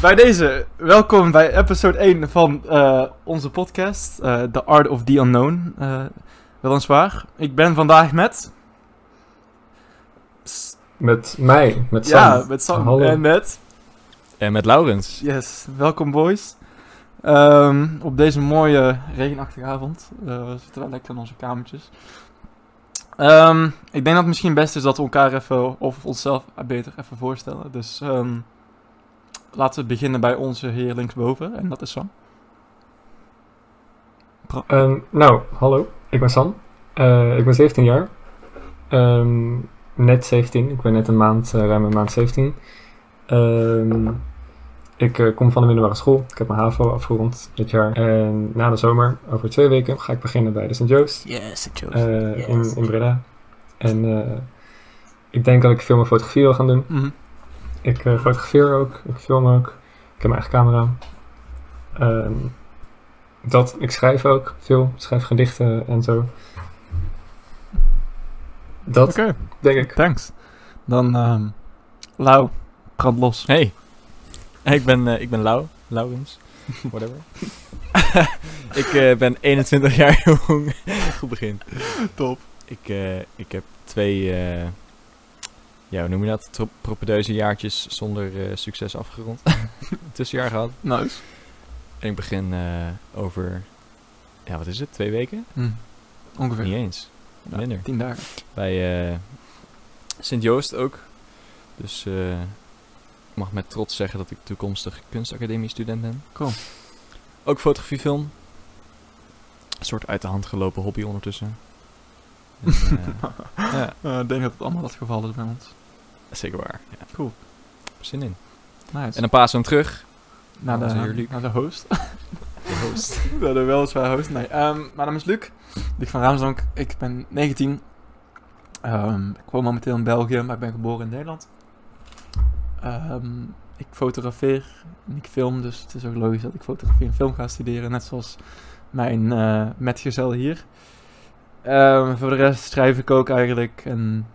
bij deze, welkom bij episode 1 van uh, onze podcast, uh, The Art of the Unknown, uh, weliswaar. Ik ben vandaag met... Met mij, met Sam. Ja, met Sam Hallo. en met... En met Laurens. Yes, welkom boys. Um, op deze mooie regenachtige avond. we zitten wel lekker in onze kamertjes. Um, ik denk dat het misschien best is dat we elkaar even, of onszelf beter even voorstellen. Dus um, laten we beginnen bij onze heer linksboven, en dat is Sam. Um, nou, hallo, ik ben Sam. Uh, ik ben 17 jaar. Um, net 17, ik ben net een maand, uh, ruim een maand 17. Um, ik uh, kom van de middelbare school. Ik heb mijn HAVO afgerond dit jaar. En na de zomer, over twee weken, ga ik beginnen bij de St. Joost. Yes, St. Joost. Yes. In, in Breda. En ik denk dat ik veel meer fotografie wil gaan doen. Mm -hmm. Ik uh, fotografeer ook, ik film ook, ik heb mijn eigen camera. Um, dat, ik schrijf ook veel, ik schrijf gedichten en zo. Dat, okay. denk ik. Thanks. Dan, um, Lau, brand los. Hey, ik ben, uh, ik ben Lau, Laurens, whatever. ik uh, ben 21 jaar jong. Goed begin. Top. Ik, ik heb twee ja, hoe noem je dat? Propedeuze jaartjes zonder uh, succes afgerond. Tussenjaar gehad. Nice. En ik begin uh, over, ja, wat is het? Twee weken? Hmm. Ongeveer. Niet eens. Ja, Minder. Tien dagen. Bij uh, Sint Joost ook. Dus ik mag met trots zeggen dat ik toekomstig kunstacademie-student ben. Cool. Ook fotografie film. Een soort uit de hand gelopen hobby ondertussen. En, ja. ik denk dat het allemaal het geval is bij ons. Zeker waar. Ja. Cool. Zin in. Nice. En dan pasen we hem terug. Naar de, naar, naar de host. de host. naar de weliswaar host. Nee, um, mijn naam is Luc. Ik van Raamsdonk. Ik ben 19. Um, ik woon momenteel in België, maar ik ben geboren in Nederland. Um, ik fotografeer en ik film, dus het is ook logisch dat ik fotografie en film ga studeren. Net zoals mijn uh, metgezel hier. Um, voor de rest schrijf ik ook eigenlijk. En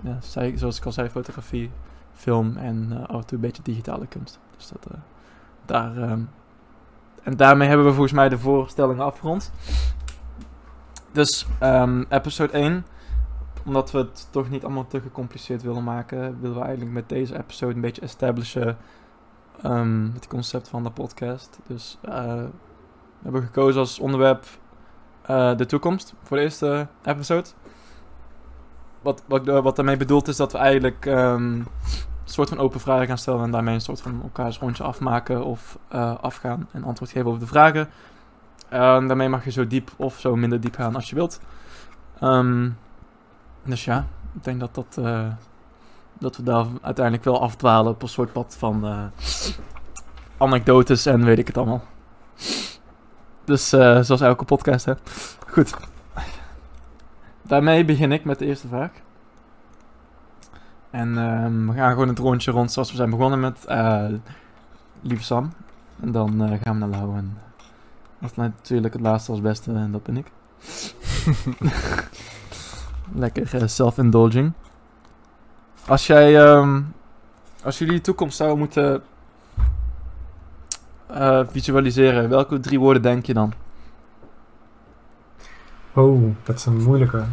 ja, zoals ik al zei, fotografie, film en uh, af en toe een beetje digitale kunst. Dus dat, uh, daar, um, en daarmee hebben we volgens mij de voorstellingen afgerond. Dus um, episode 1, omdat we het toch niet allemaal te gecompliceerd willen maken, willen we eigenlijk met deze episode een beetje establishen het concept van de podcast. Dus uh, we hebben gekozen als onderwerp de toekomst voor de eerste episode. Wat, wat, wat daarmee bedoeld is dat we eigenlijk um, een soort van open vragen gaan stellen en daarmee een soort van elkaars rondje afmaken of uh, afgaan en antwoord geven op de vragen. Uh, daarmee mag je zo diep of zo minder diep gaan als je wilt. Um, dus ja, ik denk dat, dat, uh, dat we daar uiteindelijk wel afdwalen op een soort pad van anekdotes en weet ik het allemaal. Dus zoals elke podcast, hè. Goed. Daarmee begin ik met de eerste vraag. En um, we gaan gewoon het rondje rond zoals we zijn begonnen met uh, lieve Sam. En dan uh, gaan we naar Lau. En dat is natuurlijk het laatste als beste en dat ben ik. Lekker self-indulging. Als jij, um, als jullie toekomst zouden moeten visualiseren, welke drie woorden denk je dan? Oh, dat is een moeilijke.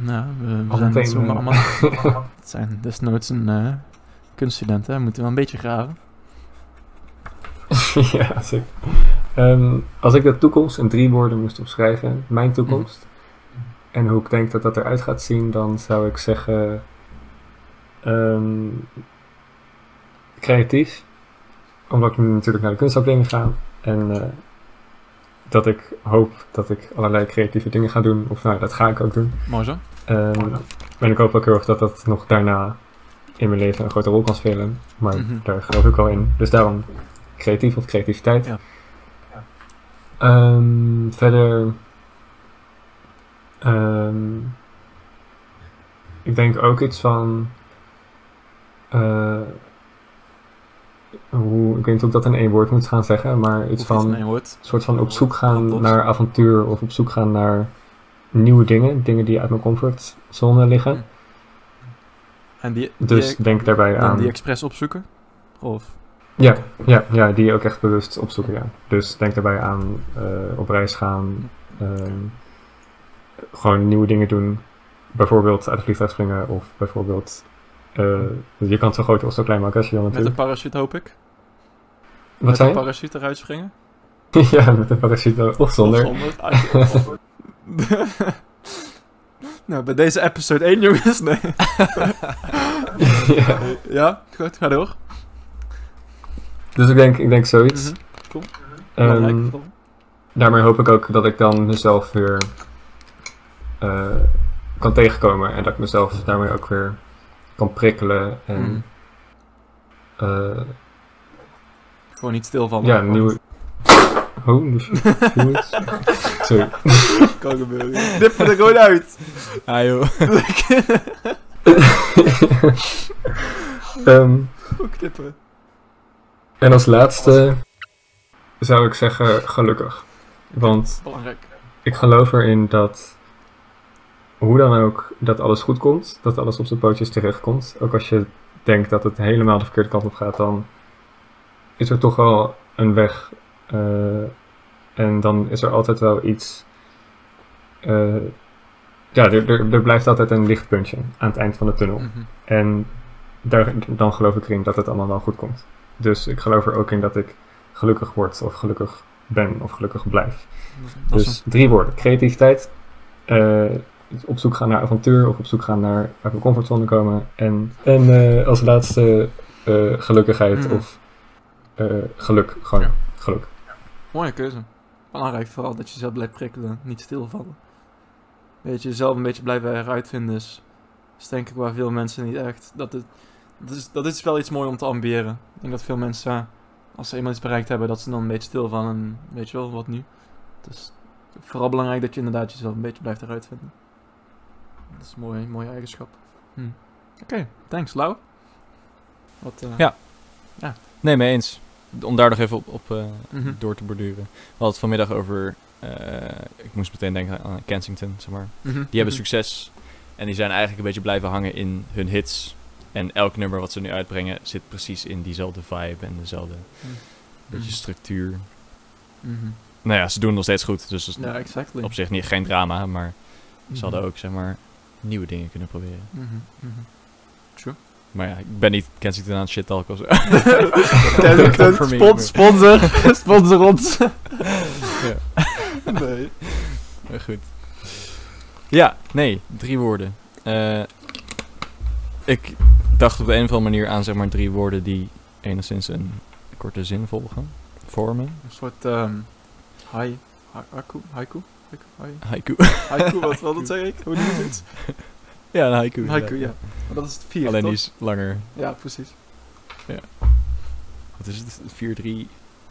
Nou, we, we zijn niet zomaar allemaal. Het zijn desnoods een uh, kunststudent, hè? We moeten wel een beetje graven. ja, zeker. Um, als ik de toekomst in drie woorden moest opschrijven, mijn toekomst, mm. en hoe ik denk dat dat eruit gaat zien, dan zou ik zeggen. Um, creatief, omdat ik nu natuurlijk naar de kunstacademie ga. En uh, dat ik hoop dat ik allerlei creatieve dingen ga doen. Of nou, dat ga ik ook doen. Mooi zo. Um, en ik hoop ook heel erg dat dat nog daarna in mijn leven een grote rol kan spelen. Maar mm -hmm. daar geloof ik wel in. Dus daarom creatief of creativiteit. Ja. Ja. Um, verder... Um, ik denk ook iets van... Uh, hoe, ik weet niet of ik dat in één woord moet gaan zeggen, maar iets van woord. soort van op zoek gaan naar avontuur of op zoek gaan naar nieuwe dingen, dingen die uit mijn comfortzone liggen. En die, Dus die, denk daarbij aan. die expres opzoeken? Of? Ja, ja, ja, die ook echt bewust opzoeken, ja. Dus denk daarbij aan eh, op reis gaan, ehm, gewoon nieuwe dingen doen. Bijvoorbeeld uit het vliegtuig springen of bijvoorbeeld... eh, je kan het zo groot of zo klein maken als je dan Met een natuurlijk... parachute hoop ik. Wat Met zei een parachute eruit springen. ja, met een parachute of zonder. Of zonder. nou, bij deze episode 1, jongens. Nee. ja. ja, goed, ga door. Dus ik denk, ik denk zoiets. Mhm. Belangrijk vooral. daarmee hoop ik ook dat ik dan mezelf weer eh, kan tegenkomen. En dat ik mezelf daarmee ook weer kan prikkelen. En Mhm. eh, Gewoon niet stilvallen. ja, nieuwe... Oh. Sorry. Kan gebeuren. Dip er gewoon uit. Ah joh. Ehm, Ook knippen. en als laatste zou ik zeggen gelukkig. Want Belangrijk. ik geloof erin dat hoe dan ook dat alles goed komt, dat alles op zijn pootjes terechtkomt. Ook als je denkt dat het helemaal de verkeerde kant op gaat, dan is er toch wel een weg. eh, en dan is er altijd wel iets. eh, ja, er, er, er blijft altijd een lichtpuntje aan het eind van de tunnel. Mhm. En daar, dan geloof ik erin dat het allemaal wel goed komt. Dus ik geloof er ook in dat ik gelukkig word, of gelukkig ben, of gelukkig blijf. Dus drie woorden. Creativiteit, eh, op zoek gaan naar avontuur, of op zoek gaan naar uit mijn comfortzone komen. En, en eh, als laatste eh, gelukkigheid, Mhm. of eh, geluk, gewoon Ja. geluk. mooie keuze. Belangrijk vooral dat je jezelf blijft prikkelen, niet stilvallen. Weet je, jezelf een beetje blijven heruitvinden is, is denk ik waar veel mensen niet echt. Dat, het, dat, is, dat is wel iets moois om te ambiëren. Ik denk dat veel mensen, als ze eenmaal iets bereikt hebben, dat ze dan een beetje stilvallen en weet je wel, wat nu. Dus vooral belangrijk dat je inderdaad jezelf een beetje blijft heruitvinden. Dat is een mooie, mooie eigenschap. Hm. Oké, thanks Lau. Wat, eh, Ja. Nee, mee eens. Om daar nog even op, op eh, Mhm. door te borduren. We hadden het vanmiddag over... eh, ik moest meteen denken aan Kensington, zeg maar. mhm, Die hebben mhm. succes. En die zijn eigenlijk een beetje blijven hangen in hun hits. En elk nummer wat ze nu uitbrengen zit precies in diezelfde vibe en dezelfde beetje structuur. Mhm. Nou ja, ze doen het nog steeds goed. Dus dat is Ja, exactly. op zich niet, geen drama. Maar ze hadden ook, zeg maar, nieuwe dingen kunnen proberen. Mhm, mhm. Maar ja, ik ben niet Kensington aan het shit talk of zo. Kensington, spon- sponsor, sponsor ons. Ja. Nee. Maar goed. Ja, nee, drie woorden. Eh, ik dacht op de een of andere manier aan zeg maar drie woorden die enigszins een korte zin volgen, vormen. Een soort um, hai, ha- haiku, haiku, haiku, hai- Haiku. haiku, wat wil dat zeg ik? Hoe noem je het? ja, een haiku. Een haiku, ja. Maar dat is het vier, Alleen toch? die is langer. Ja, precies. Wat is het? 4, 3,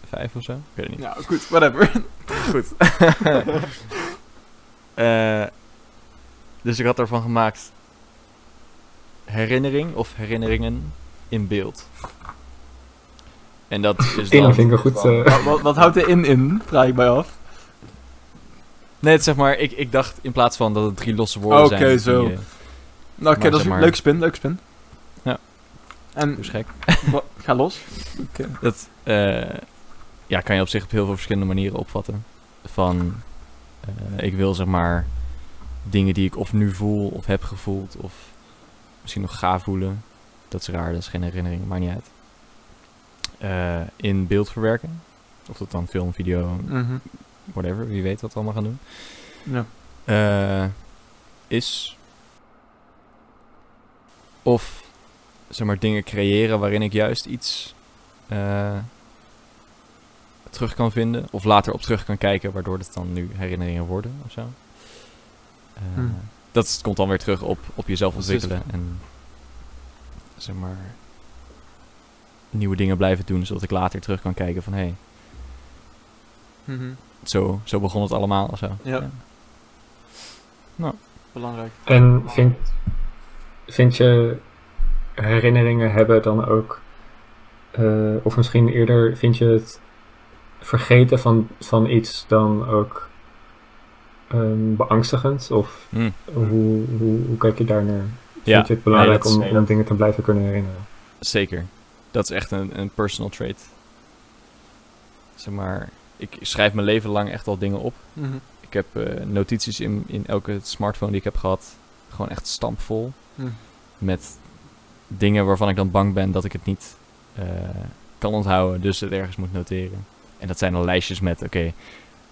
5 of zo? Ik weet het niet. Ja, goed, whatever. Goed. Eh, dus ik had ervan gemaakt herinnering of herinneringen in beeld. En dat is In dan... vind ik een goed. wat, wat, wat houdt er in in, vraag ik mij af. Nee, het zeg maar, ik, ik dacht in plaats van dat het drie losse woorden Oké, zijn. die, zo. eh, Nou, oké, Maar dat is maar- leuke spin, leuke spin. Ja. En, dus gek. ga los. Oké. Dat eh, ja, kan je op zich op heel veel verschillende manieren opvatten. Van, eh, ik wil zeg maar dingen die ik of nu voel of heb gevoeld of misschien nog ga voelen. Dat is raar, dat is geen herinnering, maakt niet uit. Eh, in beeld verwerken. Of dat dan film, video, Mhm. Whatever, wie weet wat we allemaal gaan doen. Ja. eh, is. Of zeg maar dingen creëren waarin ik juist iets eh, terug kan vinden. Of later op terug kan kijken, waardoor het dan nu herinneringen worden of zo. Eh, Hmm. Dat komt dan weer terug op, op jezelf ontwikkelen. En zeg maar nieuwe dingen blijven doen, zodat ik later terug kan kijken van hé, hey, Mhm. Zo, zo begon het allemaal of zo. Ja. Belangrijk. En vind, vind je herinneringen hebben dan ook, eh, of misschien eerder vind je het vergeten van, van iets dan ook ehm, beangstigend? Of Hm. hoe, hoe, hoe kijk je daar naar? Ja, vind je het belangrijk nee, dat is- om, om dingen te blijven kunnen herinneren? Zeker. dat is echt een, een personal trait. Zeg maar, ik schrijf mijn leven lang echt al dingen op. Mhm. Ik heb eh, notities in, in elke smartphone die ik heb gehad. Gewoon echt stampvol. Hm. Met dingen waarvan ik dan bang ben dat ik het niet eh, kan onthouden. Dus het ergens moet noteren. En dat zijn dan lijstjes met, oké,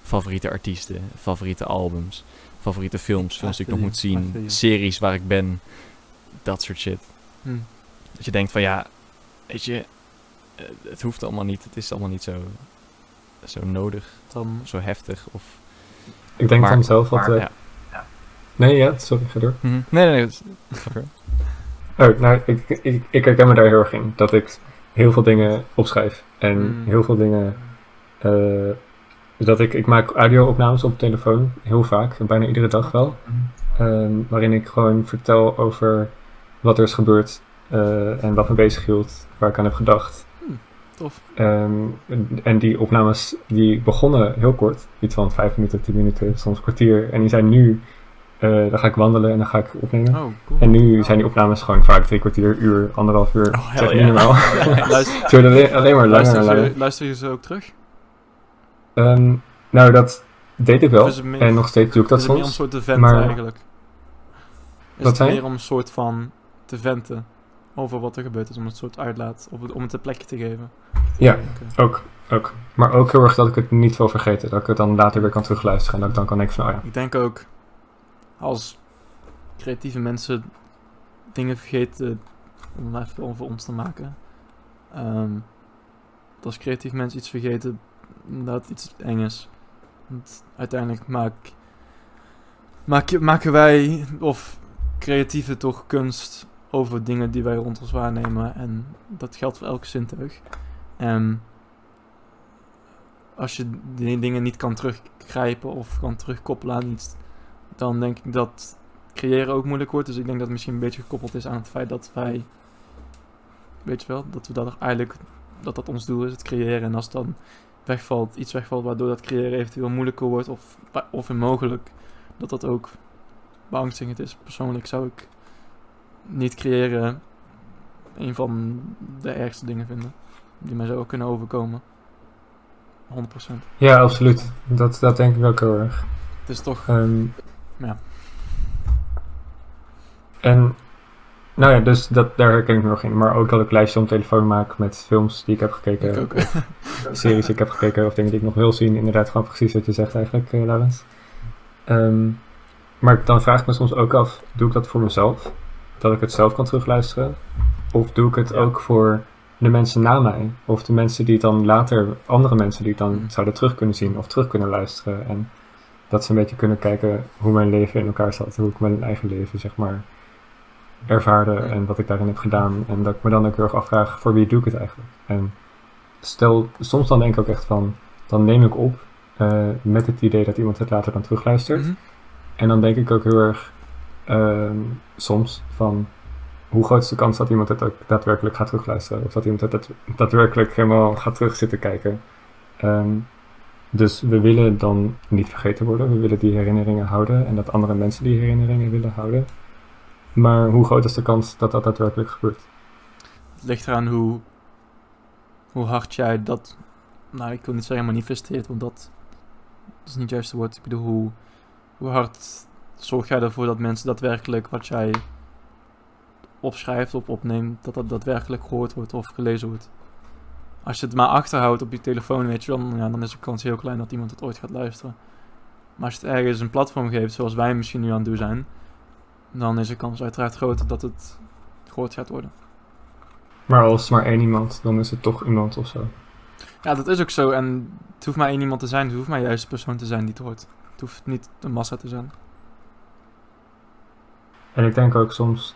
favoriete artiesten, favoriete albums, favoriete films, films die ik nog moet zien, series waar ik ben. Dat soort shit. Hm. Dat je denkt van ja, weet je, eh, het hoeft allemaal niet. Het is allemaal niet zo, zo nodig, Dan, zo heftig. Of, Ik denk Maar- van mezelf wat... maar, eh, ja. Nee, ja, sorry, ga door. Mhm. Nee, nee, nee. dat is-. Oh, nou, ik, ik, ik herken me daar heel erg in. Dat ik heel veel dingen opschrijf. En Mm. heel veel dingen... eh, dat ik, ik maak audio-opnames op mijn telefoon, heel vaak, bijna iedere dag wel. ehm, waarin ik gewoon vertel over wat er is gebeurd eh, en wat me bezig hield, waar ik aan heb gedacht. Ehm, en- die opnames die begonnen heel kort, iets van vijf minuten, tien minuten, soms een kwartier. En die zijn nu, eh, dan ga ik wandelen en dan ga ik opnemen. Oh, cool. En nu zijn die opnames gewoon vaak drie kwartier, uur, anderhalf uur. Oh, hell yeah. normaal. Luister, Ze worden alleen, alleen maar luister, langer. je, luister je ze ook terug? Ehm, nou, dat deed ik wel. Het meer- En nog steeds doe ik dat is het meer om soms. een soort te venten maar- eigenlijk? Is het meer om een soort van te venten over wat er gebeurd is, om het soort uitlaat, of het- om het een plekje te geven? Ja, ook, ook. Maar ook heel erg dat ik het niet wil vergeten. Dat ik het dan later weer kan terugluisteren. En dat ik dan kan denken van, oh ja. Ik denk ook, als creatieve mensen dingen vergeten, om het even over ons te maken. dat als creatieve mensen iets vergeten, dat iets eng is. Want uiteindelijk maak, maak, maken wij, of creatieven toch kunst over dingen die wij rond ons waarnemen. En dat geldt voor elke zintuig. En als je die dingen niet kan teruggrijpen of kan terugkoppelen aan iets, dan denk ik dat creëren ook moeilijk wordt. Dus ik denk dat het misschien een beetje gekoppeld is aan het feit dat wij, weet je wel, dat we dat eigenlijk, dat dat ons doel is, het creëren. En als dan wegvalt, iets wegvalt waardoor dat creëren eventueel moeilijker wordt of, of onmogelijk, dat dat ook beangstigend is. Persoonlijk zou ik niet creëren een van de ergste dingen vinden die mij zou kunnen overkomen. 100%. Ja, absoluut. Dat, dat denk ik ook heel erg. Het is toch. Ehm, Ja. En, nou ja, dus dat, daar herken ik me nog in. Maar ook dat ik lijstjes op telefoon maak met films die ik heb gekeken. ik ook. of series die ik heb gekeken of dingen die ik nog wil zien. Inderdaad, gewoon precies wat je zegt eigenlijk, eh Laurens. Ehm, maar dan vraag ik me soms ook af, doe ik dat voor mezelf? Dat ik het zelf kan terugluisteren? Of doe ik het Ja. ook voor de mensen na mij? Of de mensen die het dan later, andere mensen die het dan Mm. zouden terug kunnen zien of terug kunnen luisteren? En dat ze een beetje kunnen kijken hoe mijn leven in elkaar zat. Hoe ik mijn eigen leven, zeg maar, ervaarde en wat ik daarin heb gedaan. En dat ik me dan ook heel erg afvraag, voor wie doe ik het eigenlijk? En stel, soms dan denk ik ook echt van, dan neem ik op eh, met het idee dat iemand het later dan terugluistert. Mhm. En dan denk ik ook heel erg ehm, soms van, hoe groot is de kans dat iemand het ook daadwerkelijk gaat terugluisteren? Of dat iemand het daad- daadwerkelijk helemaal gaat terugzitten kijken? Ehm, dus we willen dan niet vergeten worden. We willen die herinneringen houden en dat andere mensen die herinneringen willen houden. Maar hoe groot is de kans dat dat daadwerkelijk gebeurt? Het ligt eraan hoe, hoe hard jij dat, nou ik wil niet zeggen manifesteert, want dat, dat is niet het juiste woord. Ik bedoel, hoe, hoe hard zorg jij ervoor dat mensen daadwerkelijk wat jij opschrijft of opneemt, dat dat daadwerkelijk gehoord wordt of gelezen wordt. Als je het maar achterhoudt op je telefoon, weet je wel, dan, ja, dan is de kans heel klein dat iemand het ooit gaat luisteren. Maar als je het ergens een platform geeft, zoals wij misschien nu aan het doen zijn, dan is de kans uiteraard groter dat het gehoord gaat worden. Maar als maar één iemand, dan is het toch iemand of zo. Ja, dat is ook zo. En het hoeft maar één iemand te zijn. Het hoeft maar juist de persoon te zijn die het hoort. Het hoeft niet een massa te zijn. En ik denk ook soms,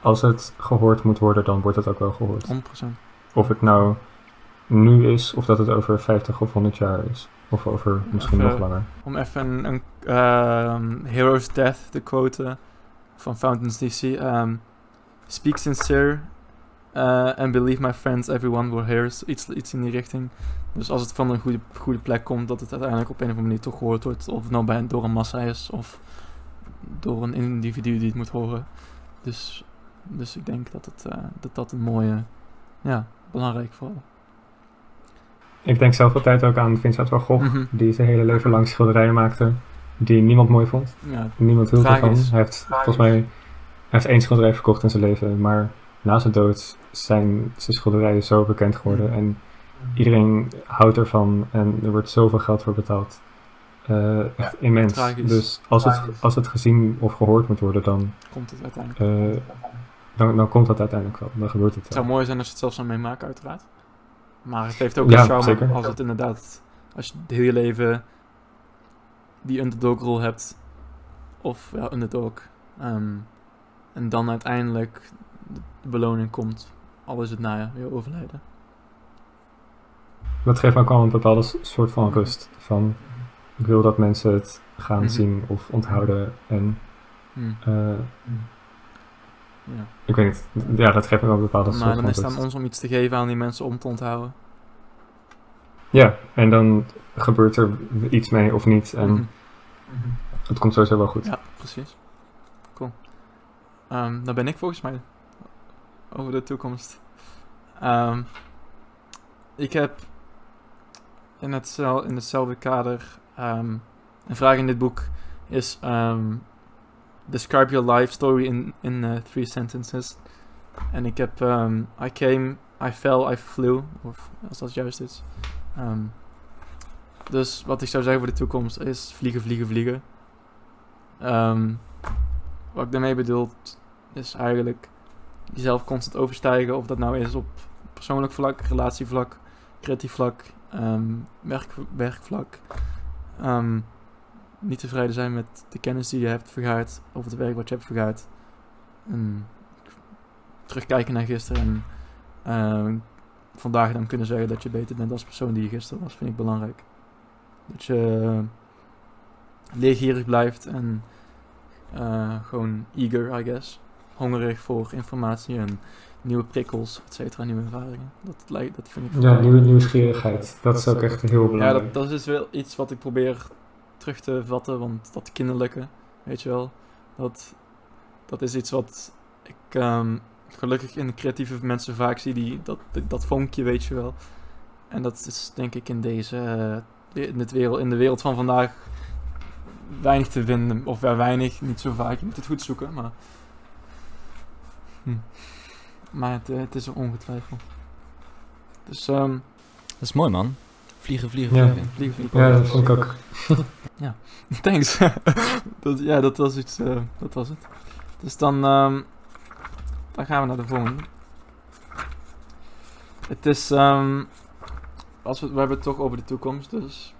als het gehoord moet worden, dan wordt het ook wel gehoord. 100%. Of het nou nu is, of dat het over 50 of 100 jaar is. Of over misschien Even- nog langer. Om even een, een ehm, Hero's Death te quoten van Fountains DC. ehm, Speak sincere eh, and believe my friends, everyone will hear. us." Iets, iets in die richting. Dus als het van een goede, goede plek komt, dat het uiteindelijk op een of andere manier toch gehoord wordt. Of het nou bij, door een massa is of door een individu die het moet horen. Dus, dus ik denk dat, het, eh, dat dat een mooie, ja, belangrijk vooral. Ik denk zelf altijd ook aan Vincent van Gogh, Mhm. die zijn hele leven lang schilderijen maakte, die niemand mooi vond. Ja, Niemand hield ervan. Hij heeft volgens mij hij heeft één schilderij verkocht in zijn leven, maar na zijn dood zijn zijn schilderijen zo bekend geworden en iedereen houdt ervan en er wordt zoveel geld voor betaald. Eh, echt immens. tragisch. Dus als het, als het gezien of gehoord moet worden, dan, komt het uiteindelijk. eh, dan, dan komt dat uiteindelijk wel. Dan gebeurt het Het zou mooi zijn als je het zelfs zou meemaken, uiteraard. Maar het heeft ook Ja, een charme zeker. als het inderdaad, als je heel je leven die underdog-rol hebt, of ja, underdog, ehm, en dan uiteindelijk de beloning komt, al is het ja, weer overlijden. Dat geeft ook wel een bepaalde soort van rust. Van, ik wil dat mensen het gaan Mhm. zien of onthouden. En eh, Ja. ik weet niet, ja, dat geeft me wel een bepaalde Maar soort dan is het aan ons om iets te geven aan die mensen om te onthouden. Ja, en dan gebeurt er iets mee of niet. En Mhm. het komt sowieso wel goed. Ja, precies. Cool. Ehm, dan ben ik volgens mij over de toekomst. Ehm, ik heb in, hetzel, in hetzelfde kader ehm, een vraag in dit boek is ehm, describe your life story in, in eh, three sentences. En ik heb ehm, I came, I fell, I flew, of als dat juist is. Dus wat ik zou zeggen voor de toekomst is vliegen, vliegen, vliegen. Wat ik daarmee bedoel is eigenlijk jezelf constant overstijgen. Of dat nou is op persoonlijk vlak, relatievlak, creatief vlak, werk, werkvlak. Ehm, niet tevreden zijn met de kennis die je hebt vergaard. Of het werk wat je hebt vergaard. En terugkijken naar gisteren en ehm, vandaag dan kunnen zeggen dat je beter bent als persoon die je gisteren was. Vind ik belangrijk. Dat je eh, leergierig blijft en eh, gewoon eager, I guess. Hongerig voor informatie en nieuwe prikkels, et cetera, nieuwe ervaringen. Dat, lijkt, dat vind ik Ja, nieuwe nieuwsgierigheid. Dat is ook echt heel ja, belangrijk. dat, dat is wel iets wat ik probeer terug te vatten, want dat kinderlijke, weet je wel, dat, dat is iets wat ik ehm, gelukkig in creatieve mensen vaak zie, die, dat, dat vonkje, weet je wel. En dat is denk ik in deze, eh, in, dit wereld, in de wereld van vandaag weinig te vinden, of ja, weinig, niet zo vaak, je moet het goed zoeken, maar... Hm. Maar het, eh, het is er ongetwijfeld. Dus, ehm Dat is mooi, man. Vliegen, vliegen, Ja. vliegen. vliegen, vliegen. Ja, dat vond ik ook. Thanks. dat, ja, dat was iets. eh, dat was het. Dus dan, ehm, dan gaan we naar de volgende. Het is. ehm, als we, we hebben het toch over de toekomst, dus.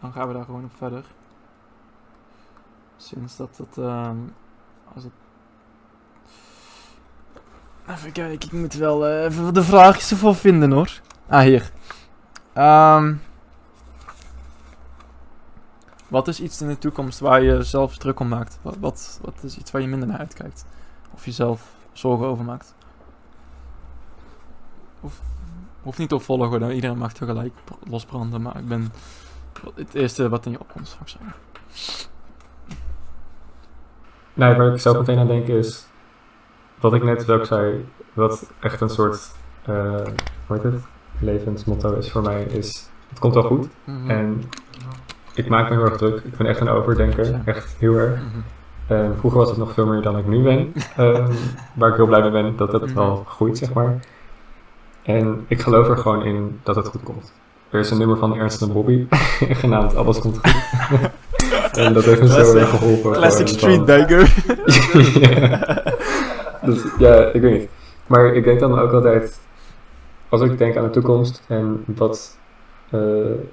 Dan gaan we daar gewoon op verder. Sinds dat het. ehm, als het. Even kijken, ik moet wel eh, even de vraagjes ervoor vinden hoor. Ah, hier. Ehm. Wat is iets in de toekomst waar je zelf druk om maakt? Wat, wat, is iets waar je minder naar uitkijkt? Of jezelf zorgen over maakt? Hoeft niet op volgorde, iedereen mag tegelijk losbranden, maar ik ben het eerste wat in je opkomt, zou zeggen. Nee, waar ik zelf meteen aan denk is, wat ik net ook zei, wat echt een soort, eh hoe heet het, levensmotto is voor mij, is het komt wel goed. Mhm. En ik maak me heel erg druk. Ik ben echt een overdenker, echt heel erg. Mhm. En vroeger was het nog veel meer dan ik nu ben. Ehm, waar ik heel blij mee ben dat het wel groeit, zeg maar. En ik geloof er gewoon in dat het goed komt. Er is een nummer van Ernst en Bobby, genaamd Alles komt goed. en dat heeft me zo erg geholpen. Classic street bagger. ja. Dus ja, ik weet niet. Maar ik denk dan ook altijd, als ik denk aan de toekomst en wat, eh,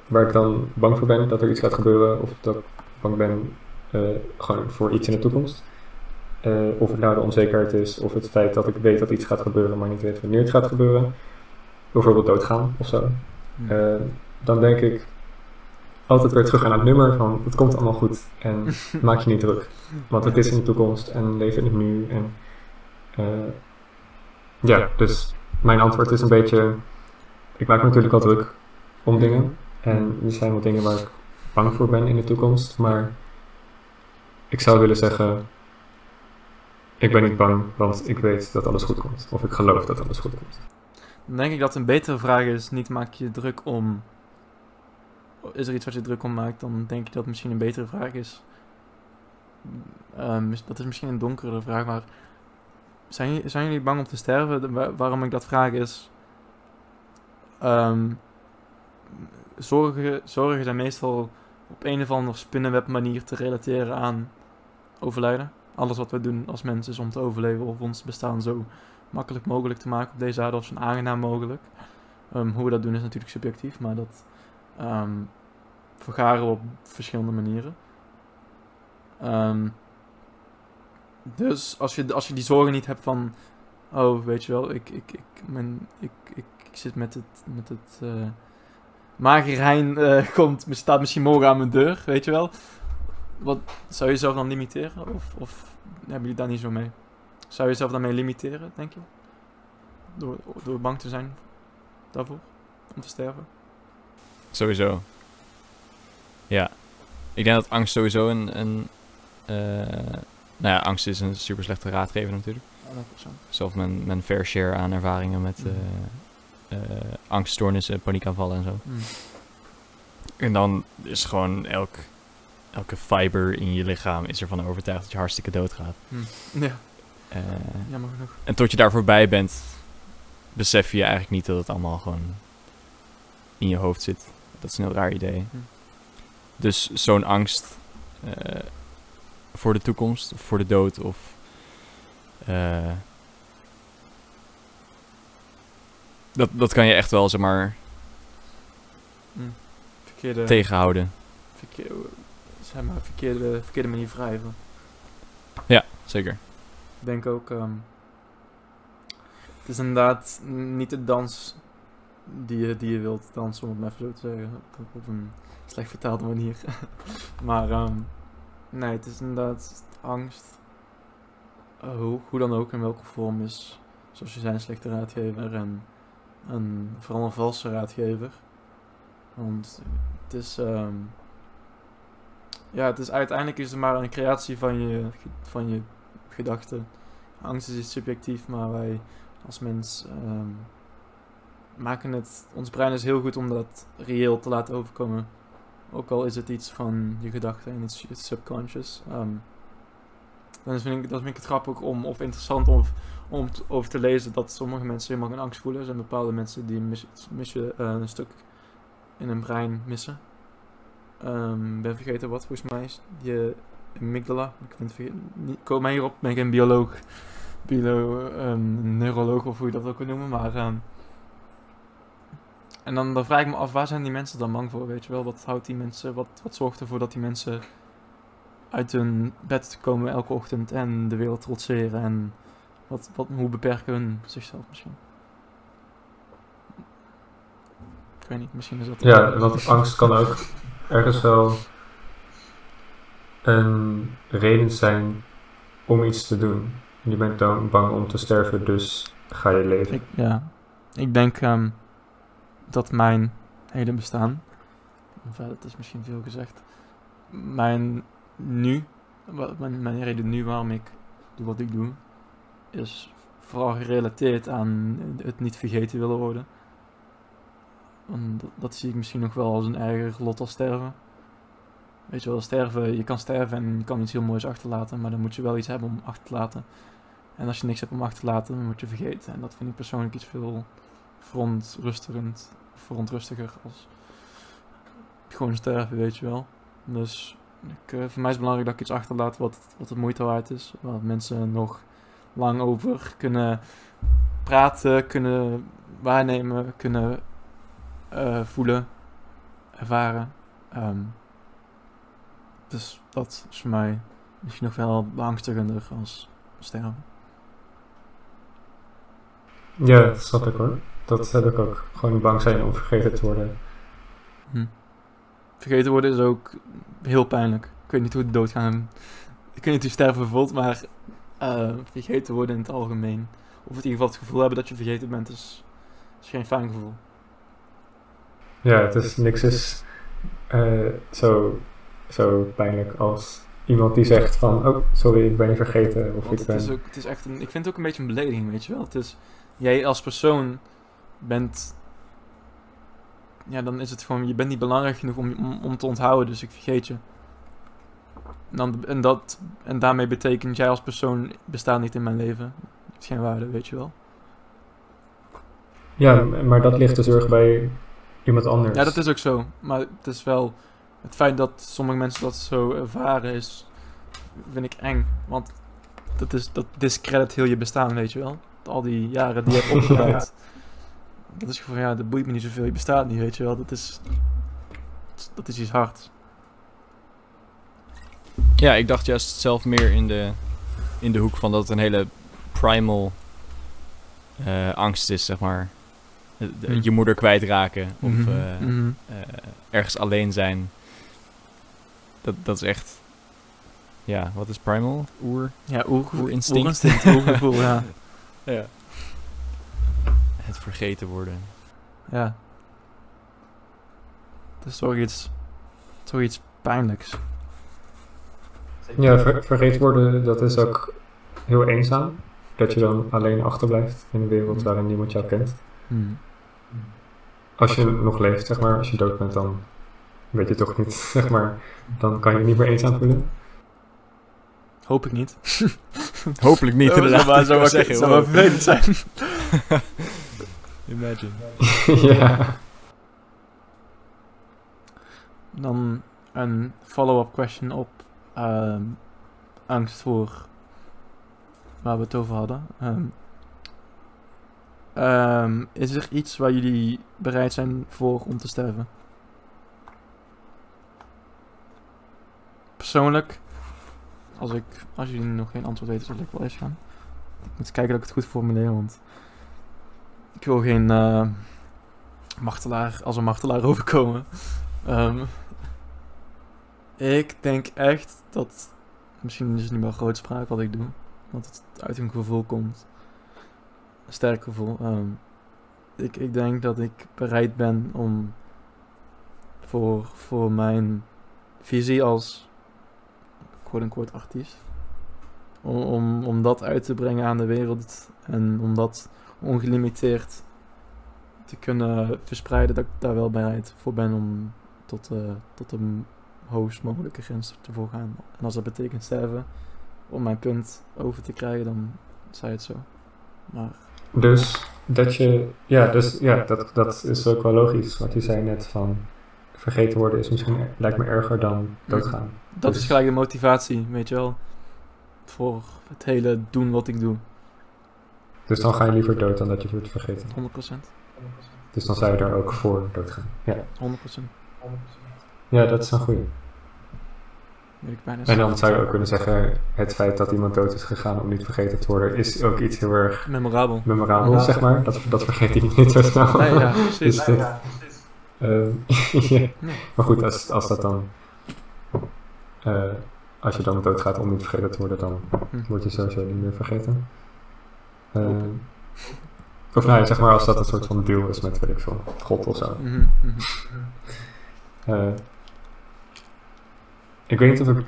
waar ik dan bang voor ben dat er iets gaat gebeuren, of dat ik bang ben eh, gewoon voor iets in de toekomst. Eh, of het nou de onzekerheid is, of het feit dat ik weet dat iets gaat gebeuren, maar niet weet wanneer het gaat gebeuren. Bijvoorbeeld doodgaan of zo. Eh, dan denk ik altijd weer terug aan het nummer van het komt allemaal goed en maak je niet druk. Want het is in de toekomst en leef in het nu. En, ja, dus mijn antwoord is een beetje, ik maak me natuurlijk al druk om dingen. En er zijn wat dingen waar ik bang voor ben in de toekomst, maar ik zou willen zeggen, ik ben niet bang, want ik weet dat alles goed komt. Of ik geloof dat alles goed komt. Dan denk ik dat een betere vraag is, niet maak je druk om... Is er iets wat je druk om maakt, dan denk ik dat misschien een betere vraag is. Ehm, dat is misschien een donkere vraag, maar... Zijn, zijn jullie bang om te sterven? Waarom ik dat vraag is... ehm, zorgen, zorgen zijn meestal op een of andere spinnenweb manier te relateren aan overlijden. Alles wat we doen als mensen is om te overleven of ons bestaan zo makkelijk mogelijk te maken op deze aarde of zo aangenaam mogelijk. Ehm, hoe we dat doen is natuurlijk subjectief, maar dat ehm, vergaren we op verschillende manieren. Ehm, dus als je, als je die zorgen niet hebt van, oh weet je wel, ik, ik, ik, mijn, ik, ik, ik zit met het, met het eh magerijn komt, staat misschien morgen aan mijn deur, weet je wel. Wat, zou je jezelf dan limiteren? Of, of hebben jullie daar niet zo mee? Zou je jezelf daarmee limiteren, denk je? Door, door bang te zijn daarvoor? Om te sterven? Sowieso. Ja. Ik denk dat angst sowieso een... een eh, nou ja, angst is een super slechte raadgever natuurlijk. Ja, dat is zo. Zelf mijn, mijn fair share aan ervaringen met eh, eh, angststoornissen, paniekaanvallen en zo. Mm. En dan is gewoon elk, elke fiber in je lichaam is ervan overtuigd dat je hartstikke doodgaat. Mm. Ja, jammer genoeg. en tot je daar voorbij bent, besef je eigenlijk niet dat het allemaal gewoon in je hoofd zit. Dat is een heel raar idee. Hm. Dus zo'n angst voor de toekomst, of voor de dood, of eh, dat, dat kan je echt wel, zeg maar, Mm. Verkeerde, tegenhouden. verkeerde, zeg maar, verkeerde, verkeerde manier wrijven. Zeker. Ik denk ook, ehm, het is inderdaad niet de dans die je, die je wilt dansen, om het maar even zo te zeggen. Op een slecht vertaalde manier. maar ehm, nee, het is inderdaad angst. Eh, hoe, hoe dan ook, in welke vorm is, zoals je zei, een slechte raadgever en vooral een valse raadgever. Want het is, ehm, ja, het is uiteindelijk is het maar een creatie van je, van je gedachten. Angst is iets subjectief, maar wij als mens ehm, maken het. Ons brein is heel goed om dat reëel te laten overkomen. Ook al is het iets van je gedachten en iets subconscious. Ehm, dan vind dat vind ik het grappig om, of interessant om, om over te lezen dat sommige mensen helemaal geen angst voelen. Er zijn bepaalde mensen die je, eh, een stuk in hun brein missen. Ik ben vergeten wat volgens mij is. Die amygdala. Ik ben het. Niet, kom maar hierop. Ik ben geen bioloog. Biolo, ehm, neuroloog of hoe je dat ook wil noemen. Maar, en dan, dan vraag ik me af, waar zijn die mensen dan bang voor? Weet je wel, wat houdt die mensen, wat, wat zorgt ervoor dat die mensen uit hun bed komen elke ochtend en de wereld trotseren? En wat, wat, hoe beperken hun zichzelf misschien? Ik weet niet, misschien is dat... Ja, want angst kan ook ergens wel een reden zijn om iets te doen. Je bent dan bang om te sterven, dus ga je leven. Ik, ja, ik denk ehm, dat mijn hele bestaan, enfin, dat is misschien veel gezegd, mijn nu, mijn, mijn reden nu waarom ik doe wat ik doe, is vooral gerelateerd aan het niet vergeten willen worden. Dat, zie ik misschien nog wel als een erger lot als sterven. Weet je wel, sterven, je kan sterven en je kan iets heel moois achterlaten, maar dan moet je wel iets hebben om achter te laten. En als je niks hebt om achter te laten, dan word je vergeten. En dat vind ik persoonlijk iets veel verontrustigend, verontrustiger als gewoon sterven, weet je wel. Dus ik, eh, voor mij is het belangrijk dat ik iets achterlaat wat, wat de moeite waard is. Waar mensen nog lang over kunnen praten, kunnen waarnemen, kunnen eh, voelen, ervaren. Ehm, dus dat is voor mij misschien nog wel beangstigender als sterven. Ja, dat snap ik hoor. Dat heb ik ook. Gewoon bang zijn om vergeten te worden. Hm. Vergeten worden is ook heel pijnlijk. Ik weet niet hoe het doodgaan. Ik weet niet hoe sterven voelt, maar eh, vergeten worden in het algemeen. Of in ieder geval het gevoel hebben dat je vergeten bent, is, is geen fijn gevoel. Ja, het is niks is eh, zo, zo pijnlijk als iemand die zegt van, oh, sorry, ik ben je vergeten. Of Want ik het ben... is, ook, het is echt een, ik vind het ook een beetje een belediging, weet je wel. Het is, jij als persoon bent... Ja, dan is het gewoon... Je bent niet belangrijk genoeg om, om, om te onthouden, dus ik vergeet je. En, dan, en, dat, en daarmee betekent jij als persoon bestaat niet in mijn leven. Het is geen waarde, weet je wel. Ja, maar dat ligt dus erg bij iemand anders. Ja, dat is ook zo. Maar het is wel... Het feit dat sommige mensen dat zo ervaren is... Vind ik eng. Want dat, is, dat discredit heel je bestaan, weet je wel. Al die jaren die je hebt opgebouwd. Dat is gewoon, ja, dat boeit me niet zoveel. Je bestaat niet, weet je wel. Dat is... Dat is iets hard. Ja, ik dacht juist zelf meer in de, in de hoek van dat het een hele primal eh, angst is, zeg maar. Eh, de- Mm. Je moeder kwijtraken of eh, ergens alleen zijn. Dat, dat is echt... Ja, wat is primal? Oer? Ja, oer, Oerinstinct. oerinstinct, oergevoel, ja. Ja. Het vergeten worden. Ja. Het is toch iets... Toch iets pijnlijks. Ja, ver- vergeten worden, dat is ook heel eenzaam. Dat je dan alleen achterblijft in een wereld waarin niemand jou kent. Hmm. Als je nog leeft, zeg maar, als je dood bent, dan weet je toch niet, zeg maar, dan kan je niet meer eenzaam voelen. Hoop ik niet. Hopelijk niet, Dat inderdaad. zou, maar- zou, wow. vervelend zijn. Imagine. ja. Dan een follow-up question op ehm, angst voor waar we het over hadden. Ehm, ehm, is er iets waar jullie bereid zijn voor om te sterven? Persoonlijk, als, ik, als jullie nog geen antwoord weten, zal ik wel eens gaan. Ik moet kijken dat ik het goed formuleer, want ik wil geen eh, martelaar als een martelaar overkomen. Ehm, ik denk echt dat. Misschien is het niet meer grootspraak wat ik doe. Dat het uit een gevoel komt. Een sterk gevoel. Ehm, ik, ik denk dat ik bereid ben om. Voor, voor mijn visie als. quote-unquote artiest. Om, om, om dat uit te brengen aan de wereld. En om dat ongelimiteerd te kunnen verspreiden. Dat ik daar wel bereid voor ben om tot, eh, tot de hoogst mogelijke grens te voorgaan. En als dat betekent sterven, om mijn punt over te krijgen, dan zei het zo. Maar Dus dat je, ja, dus, ja dat, dat is ook wel logisch. Wat je zei net van vergeten worden is misschien, lijkt me erger dan doodgaan. dat Dus- is gelijk de motivatie, weet je wel. Voor het hele doen wat ik doe. Dus dan ga je liever dood dan dat je wordt vergeten. 100%. Dus dan zou je daar ook voor doodgaan. Ja, 100%. ja dat is een goeie. Weet ik bijna En dan zou je ook kunnen zeggen, het feit dat iemand dood is gegaan om niet vergeten te worden, is ook iets heel erg Memorabel. memorabel, Ja. zeg maar. Dat, dat vergeet hij niet zo snel. Nee, ja, precies. Dus Ehm, ja. Nee. Maar goed, als, als dat dan... eh, als je dan doodgaat om niet vergeten te worden, dan Hm. word je sowieso niet meer vergeten. Ehm, of nou ja, zeg maar als dat een soort van deal is met, weet ik veel, God of zo. Mhm, mhm. Eh, ik weet niet of ik...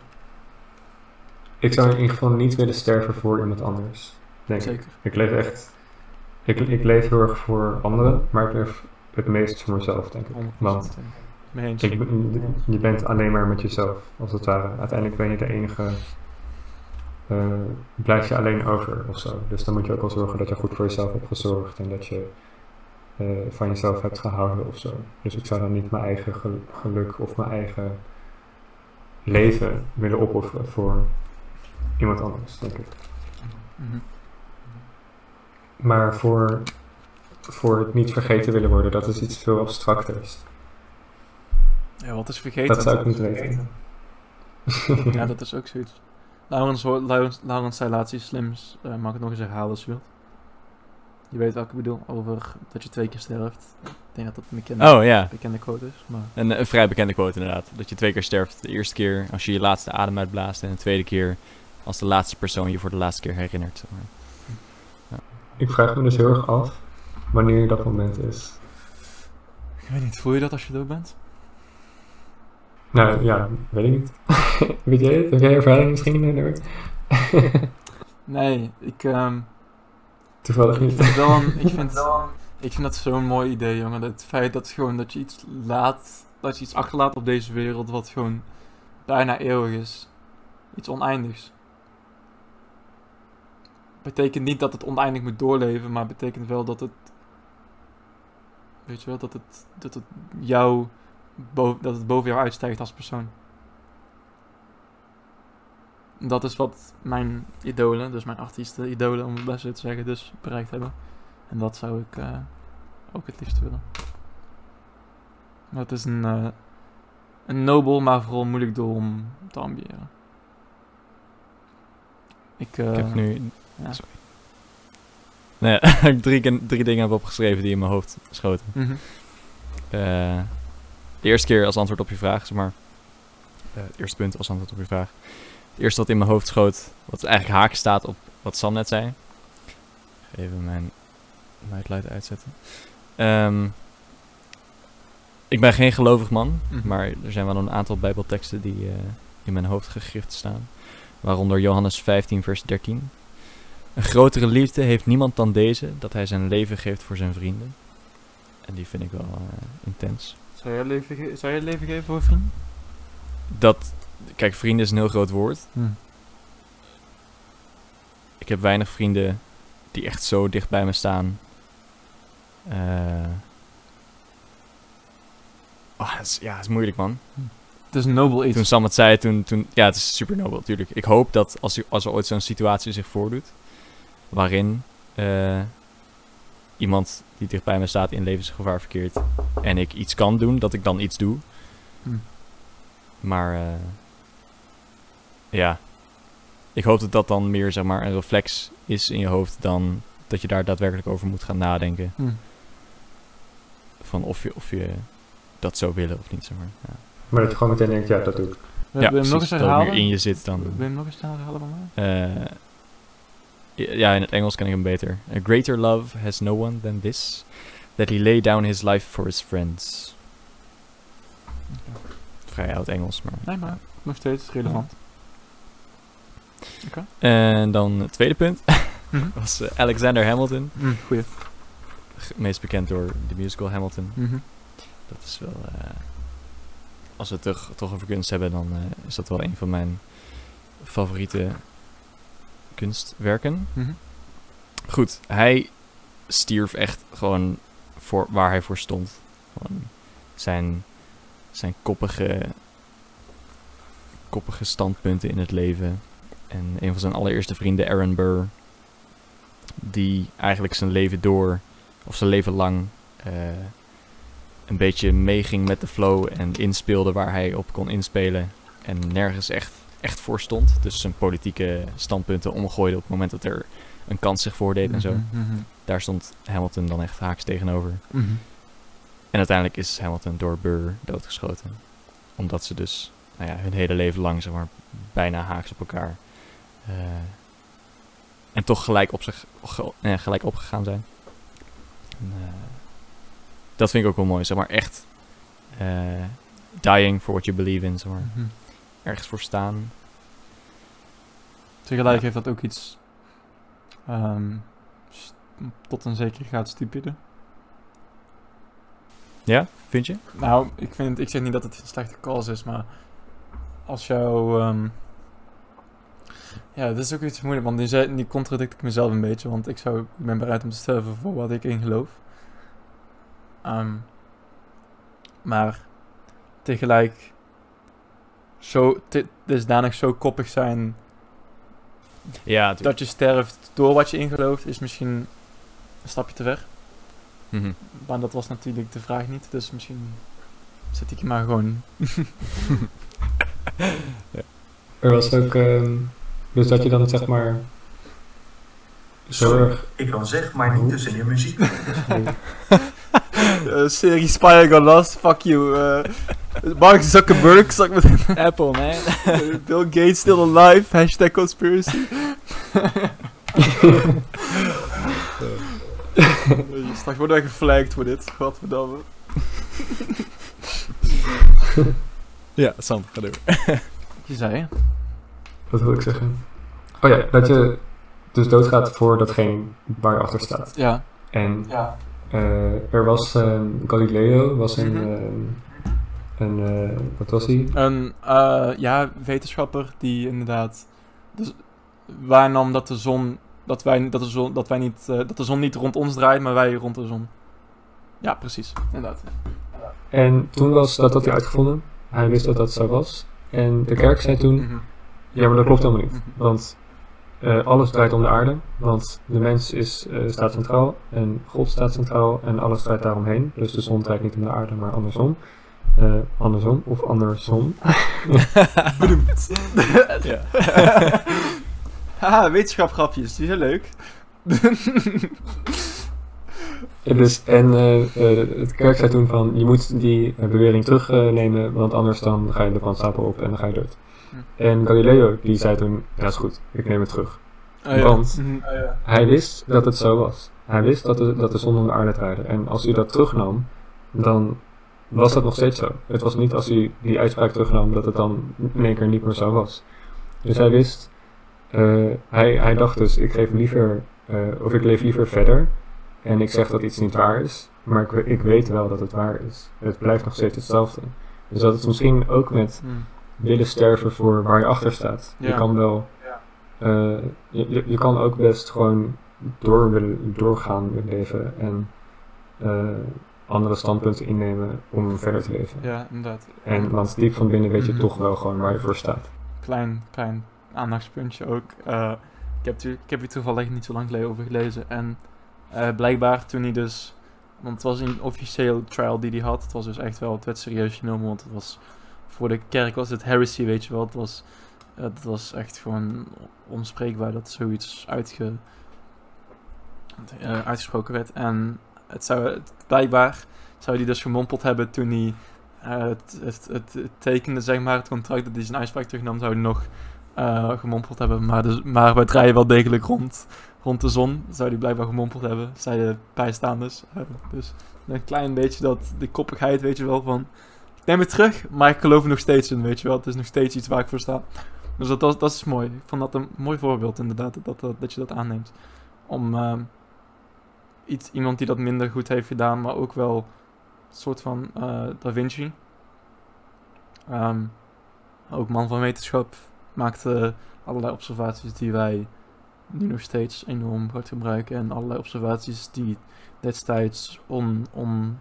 Ik zou in ieder geval niet willen sterven voor iemand anders. Denk. Zeker. Ik leef echt... Ik, ik leef heel erg voor anderen, maar ik leef het meest voor mezelf, denk ik. 100%. Want ik, je bent alleen maar met jezelf, als het ware. Uiteindelijk ben je de enige... eh, blijf je alleen over of zo. Dus dan moet je ook wel zorgen dat je goed voor jezelf hebt gezorgd en dat je eh, van jezelf hebt gehouden of zo. Dus ik zou dan niet mijn eigen gel- geluk of mijn eigen leven willen opofferen voor iemand anders, denk ik. Mhm. Maar voor, voor het niet vergeten willen worden, dat is iets veel abstracters. Ja, wat is vergeten? Dat zou ik niet weten. Ja, dat is ook zoiets. Laurens, Laurens, Laurens zei laatst iets slims. Eh, mag ik het nog eens herhalen als je wilt? Je weet welke ik bedoel, over dat je twee keer sterft. Ik denk dat dat een bekende, Oh ja, bekende quote is. Maar een, een vrij bekende quote inderdaad. Dat je twee keer sterft. De eerste keer als je je laatste adem uitblaast. En de tweede keer als de laatste persoon je voor de laatste keer herinnert. zeg maar. Ik vraag me dus heel erg af wanneer dat moment is. ik weet niet, voel je dat als je dood bent? Nou ja, weet ik niet. weet jij het? Heb jij ervaring misschien daarmee? Nee, ik, ehm, Toevallig ik niet. vind wel een, ik vind, Ik vind dat zo'n mooi idee, jongen. Het feit dat, gewoon, dat je iets laat, dat je iets achterlaat op deze wereld wat gewoon bijna eeuwig is. Iets oneindigs. Betekent niet dat het oneindig moet doorleven, maar betekent wel dat het. Weet je wel, dat het, dat het jou. Boven, dat het boven jou uitstijgt als persoon. Dat is wat mijn idolen, dus mijn artiesten, idolen om het best zo te zeggen, dus bereikt hebben. En dat zou ik eh, ook het liefst willen. Maar het is een, eh, een nobel, maar vooral moeilijk doel om te ambiëren. Ik, eh, Ik heb nu ja. Sorry. nee, ik drie, drie dingen heb opgeschreven die in mijn hoofd schoten. Mhm. De eerste keer als antwoord op je vraag, zeg maar. het eerste punt als antwoord op je vraag. Het eerste wat in mijn hoofd schoot, wat eigenlijk haak staat op wat Sam net zei. Even mijn nightlight uitzetten. Ehm, ik ben geen gelovig man, Mhm. maar er zijn wel een aantal bijbelteksten die eh, in mijn hoofd gegrift staan. Waaronder Johannes 15 vers 13. Een grotere liefde heeft niemand dan deze, dat hij zijn leven geeft voor zijn vrienden. En die vind ik wel eh, intens. Zou jij leven, ge- zou jij leven geven voor vrienden? Dat, kijk, vrienden is een heel groot woord. Ik heb weinig vrienden die echt zo dicht bij me staan. Eh oh, is, ja, het is moeilijk, man. Het is een nobel iets. Toen Sam het zei, toen, toen... Ja, het is super nobel, natuurlijk. Ik hoop dat als, er- als er ooit zo'n situatie zich voordoet... waarin eh, iemand die dicht bij me staat in levensgevaar verkeert... en ik iets kan doen, dat ik dan iets doe. Hm. Maar eh, ja, ik hoop dat dat dan meer zeg maar een reflex is in je hoofd dan dat je daar daadwerkelijk over moet gaan nadenken. Hm. Van of je, of je dat zou willen of niet, zeg maar. Ja, Maar dat je gewoon meteen denkt, ja, dat doe ik. Wil ja je hem nog eens dat herhalen? meer in je zit dan... Wil je hem nog eens herhalen van mij? eh, ja, in het Engels ken ik hem beter. A greater love has no one than this, that he lay down his life for his friends. Vrij oud Engels, maar... Nee, maar nog steeds relevant. En dan het tweede punt Mhm. was eh, Alexander Hamilton. Hm, goeie. Meest bekend door de musical Hamilton. Mhm. Dat is wel... eh, als we het toch, toch over kunst hebben, dan eh, is dat wel een van mijn favoriete kunstwerken. Mhm. Goed, hij stierf echt gewoon voor waar hij voor stond. Gewoon zijn, zijn koppige, koppige standpunten in het leven. En een van zijn allereerste vrienden, Aaron Burr, die eigenlijk zijn leven door, of zijn leven lang, eh, een beetje meeging met de flow en inspeelde waar hij op kon inspelen. En nergens echt, echt voor stond. Dus zijn politieke standpunten omgooide op het moment dat er een kans zich voordeed en zo. Mhm, mhm, Daar stond Hamilton dan echt haaks tegenover. mhm. En uiteindelijk is Hamilton door Burr doodgeschoten. Omdat ze dus nou ja, hun hele leven lang zeg maar, bijna haaks op elkaar. Eh, en toch gelijk, op zich, ge- eh, gelijk opgegaan zijn. En, eh, dat vind ik ook wel mooi. Zeg maar echt eh, dying for what you believe in. Zeg maar. Mhm. Ergens voor staan. Tegelijk Ja. heeft dat ook iets ehm, tot een zekere graad stupide. Ja, vind je? Nou, ik, vind, ik zeg niet dat het een slechte cause is, maar als jou... ehm, ja, dat is ook iets moeilijk, want nu, zei, nu contradict ik mezelf een beetje, want ik, zou, ik ben bereid om te sterven voor wat ik in geloof. Ehm, maar tegelijk zo, te- dusdanig zo koppig zijn Ja, dat je sterft door wat je in gelooft, is misschien een stapje te ver. Mhm. Maar dat was natuurlijk de vraag niet, dus misschien zet ik je maar gewoon. Er was ook, ehm, dus dat je dan zeg maar Sorry, zorg. ik kan zeg, maar niet tussen je muziek. Eh, serie Spy Got Lost, fuck you. eh, Mark Zuckerberg, zak met Apple, man. Bill Gates still alive, hashtag conspiracy. Straks worden wij geflagged voor dit, godverdamme. ja, Sam, ga door. Je zei, Wat wil ik zeggen? Oh ja, dat je dus doodgaat voor datgene waar je achter staat. ja. En Ja. Eh, er was ehm, Galileo, was een, Mhm. ehm, een eh, wat was hij? Een eh, ja, wetenschapper die inderdaad dus waarnam dat de zon dat wij dat de zon dat wij niet eh, dat de zon niet rond ons draait, maar wij rond de zon. Ja, precies. Inderdaad. En toen was dat had hij uitgevonden. Hij wist dat dat zo was. En de kerk zei toen, Mhm. Ja, maar dat klopt helemaal niet. Mhm. Want eh, alles draait om de aarde. Want de mens is, eh, staat centraal en God staat centraal en alles draait daaromheen. Dus de zon draait niet om de aarde, maar andersom. Eh, andersom of andersom. ja. Haha, wetenschapgrapjes, die zijn leuk. Ja, dus, en de kerk zei toen van, je moet die bewering terugnemen, want anders dan ga je de brandstapel op en dan ga je dood. En Galileo, die zei toen, ja is goed, ik neem het terug. Oh, ja. Want- Mhm. Hij wist dat het zo was. Hij wist dat de, dat de zon om de aarde draaide. En als u dat terugnam, dan was dat nog steeds zo. Het was niet als u die uitspraak terugnam dat het dan in één keer niet meer zo was. Dus hij wist, eh, hij, hij dacht dus, ik geef liever, eh, of ik leef liever verder. En ik zeg dat iets niet waar is, maar ik, ik weet wel dat het waar is. Het blijft nog steeds hetzelfde. Dus dat is misschien ook met Mhm. Willen sterven voor waar je achter staat. Je kan wel. eh, je, je, kan ook best gewoon door willen doorgaan het leven en eh, andere standpunten innemen om verder te leven. Ja, inderdaad. En want diep van binnen weet je Mhm. toch wel gewoon waar je voor staat. klein, klein aandachtspuntje ook. Eh, ik, heb tu- ik heb hier toevallig niet zo lang geleden over gelezen. En blijkbaar toen hij dus... Want het was een officieel trial die hij had. Het was dus echt wel... Het werd serieus genomen, want het was... Voor de kerk was het heresy, weet je wel. Het was, het was echt gewoon onspreekbaar dat zoiets eh, uitgesproken werd. En het zou, blijkbaar zou hij dus gemompeld hebben toen hij eh, het, het, het, tekende, zeg maar, het contract dat hij zijn uitspraak terugnam, zou hij nog eh, gemompeld hebben. Maar, dus, maar we draaien wel degelijk rond, rond de zon. Zou hij blijkbaar gemompeld hebben, zeiden bijstaanders. Dus een klein beetje dat, de koppigheid, weet je wel, van... Neem het terug, maar ik geloof er nog steeds in, weet je wel. Het is nog steeds iets waar ik voor sta. Dus dat, dat, is mooi. Ik vond dat een mooi voorbeeld, inderdaad, dat, dat, dat je dat aanneemt. Om ehm, iets, iemand die dat minder goed heeft gedaan, maar ook wel een soort van eh, Da Vinci. Ehm, ook man van wetenschap maakte allerlei observaties die wij nu nog steeds enorm hard gebruiken. En allerlei observaties die destijds on, on,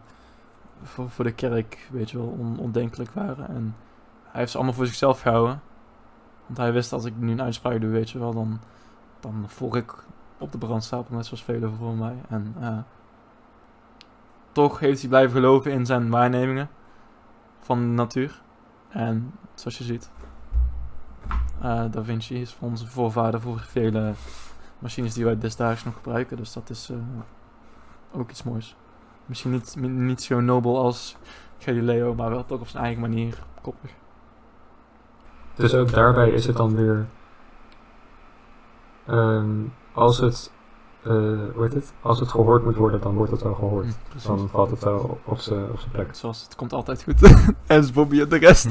voor, de kerk, weet je wel, on, ondenkelijk waren. En hij heeft ze allemaal voor zichzelf gehouden. Want hij wist als ik nu een uitspraak doe, weet je wel, dan, dan volg ik op de brandstapel, net zoals velen voor mij. En eh, toch heeft hij blijven geloven in zijn waarnemingen van de natuur. En zoals je ziet, eh, Da Vinci is voor onze voorvader voor vele machines die wij destijds nog gebruiken. Dus dat is eh, ook iets moois. Misschien niet, niet zo nobel als Galileo, maar wel toch op zijn eigen manier koppig. Dus ook daarbij is het dan weer. ehm, als het. eh, hoe heet het? Als het gehoord moet worden, dan wordt het wel gehoord. Hm, precies. Dan valt het wel op zijn op zijn plek. Zoals het komt altijd goed. en Bobby en de rest.